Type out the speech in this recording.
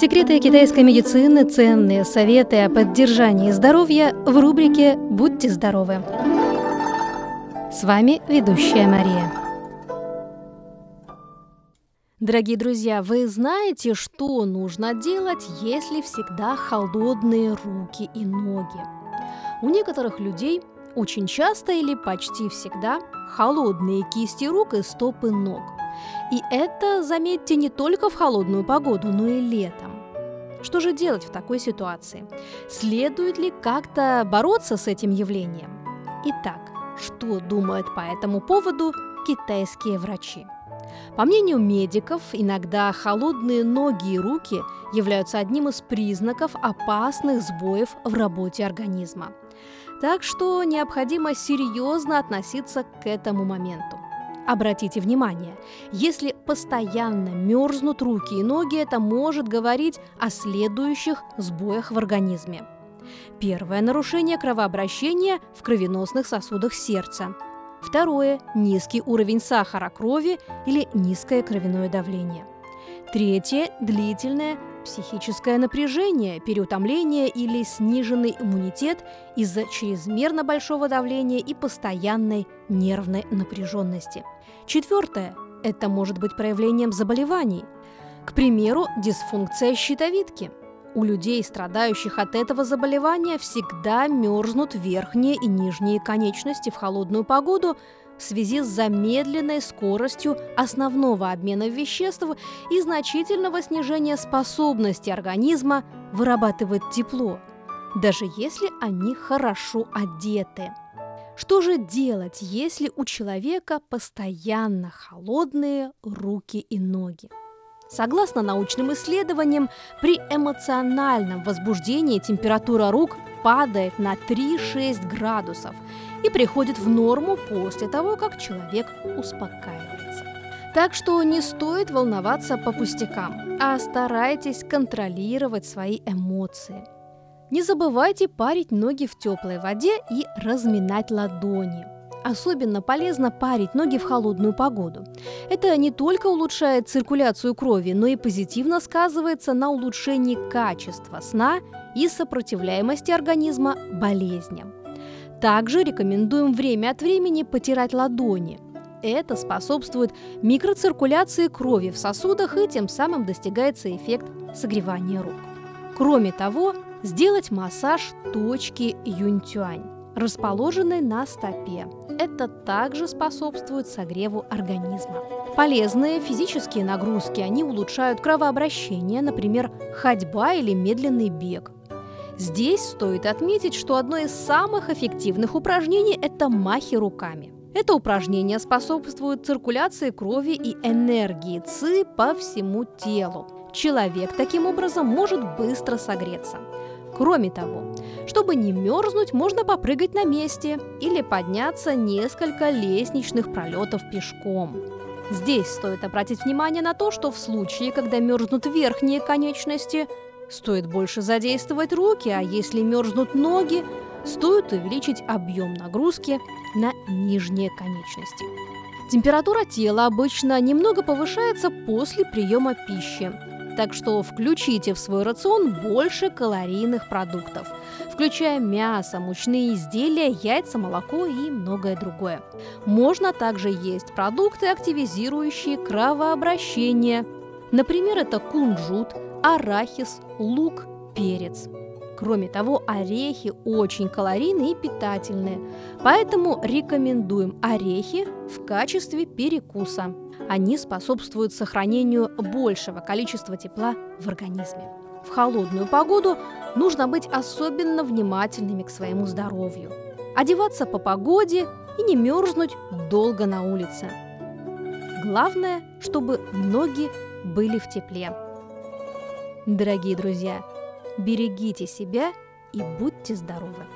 Секреты китайской медицины, ценные советы о поддержании здоровья в рубрике «Будьте здоровы». С вами ведущая Мария. Дорогие друзья, вы знаете, что нужно делать, если всегда холодные руки и ноги? У некоторых людей очень часто или почти всегда холодные кисти рук и стопы ног. И это, заметьте, не только в холодную погоду, но и летом. Что же делать в такой ситуации? Следует ли как-то бороться с этим явлением? Итак, что думают по этому поводу китайские врачи? По мнению медиков, иногда холодные ноги и руки являются одним из признаков опасных сбоев в работе организма. Так что необходимо серьезно относиться к этому моменту. Обратите внимание, если постоянно мерзнут руки и ноги, это может говорить о следующих сбоях в организме. Первое – нарушение кровообращения в кровеносных сосудах сердца. Второе – низкий уровень сахара крови или низкое кровяное давление. Третье – длительное психическое напряжение, переутомление или сниженный иммунитет из-за чрезмерно большого давления и постоянной нервной напряженности. Четвертое – это может быть проявлением заболеваний. К примеру, дисфункция щитовидки. У людей, страдающих от этого заболевания, всегда мерзнут верхние и нижние конечности в холодную погоду – в связи с замедленной скоростью основного обмена веществ и значительного снижения способности организма вырабатывать тепло, даже если они хорошо одеты. Что же делать, если у человека постоянно холодные руки и ноги? Согласно научным исследованиям, при эмоциональном возбуждении температура рук падает на 3-6 градусов и приходит в норму после того, как человек успокаивается. Так что не стоит волноваться по пустякам, а старайтесь контролировать свои эмоции. Не забывайте парить ноги в теплой воде и разминать ладони. Особенно полезно парить ноги в холодную погоду. Это не только улучшает циркуляцию крови, но и позитивно сказывается на улучшении качества сна и сопротивляемости организма болезням. Также рекомендуем время от времени потирать ладони. Это способствует микроциркуляции крови в сосудах и тем самым достигается эффект согревания рук. Кроме того, сделать массаж точки юнь-тюань, расположенной на стопе. Это также способствует согреву организма. Полезные физические нагрузки, они улучшают кровообращение, например, ходьба или медленный бег – Здесь стоит отметить, что одно из самых эффективных упражнений – это махи руками. Это упражнение способствует циркуляции крови и энергии ЦИ по всему телу. Человек таким образом может быстро согреться. Кроме того, чтобы не мерзнуть, можно попрыгать на месте или подняться несколько лестничных пролетов пешком. Здесь стоит обратить внимание на то, что в случае, когда мерзнут верхние конечности, Стоит больше задействовать руки, а если мерзнут ноги, стоит увеличить объем нагрузки на нижние конечности. Температура тела обычно немного повышается после приема пищи, так что включите в свой рацион больше калорийных продуктов, включая мясо, мучные изделия, яйца, молоко и многое другое. Можно также есть продукты, активизирующие кровообращение. Например, это кунжут, арахис, лук, перец. Кроме того, орехи очень калорийные и питательные, поэтому рекомендуем орехи в качестве перекуса. Они способствуют сохранению большего количества тепла в организме. В холодную погоду нужно быть особенно внимательными к своему здоровью. Одеваться по погоде и не мерзнуть долго на улице. Главное, чтобы ноги были в тепле. Дорогие друзья, берегите себя и будьте здоровы!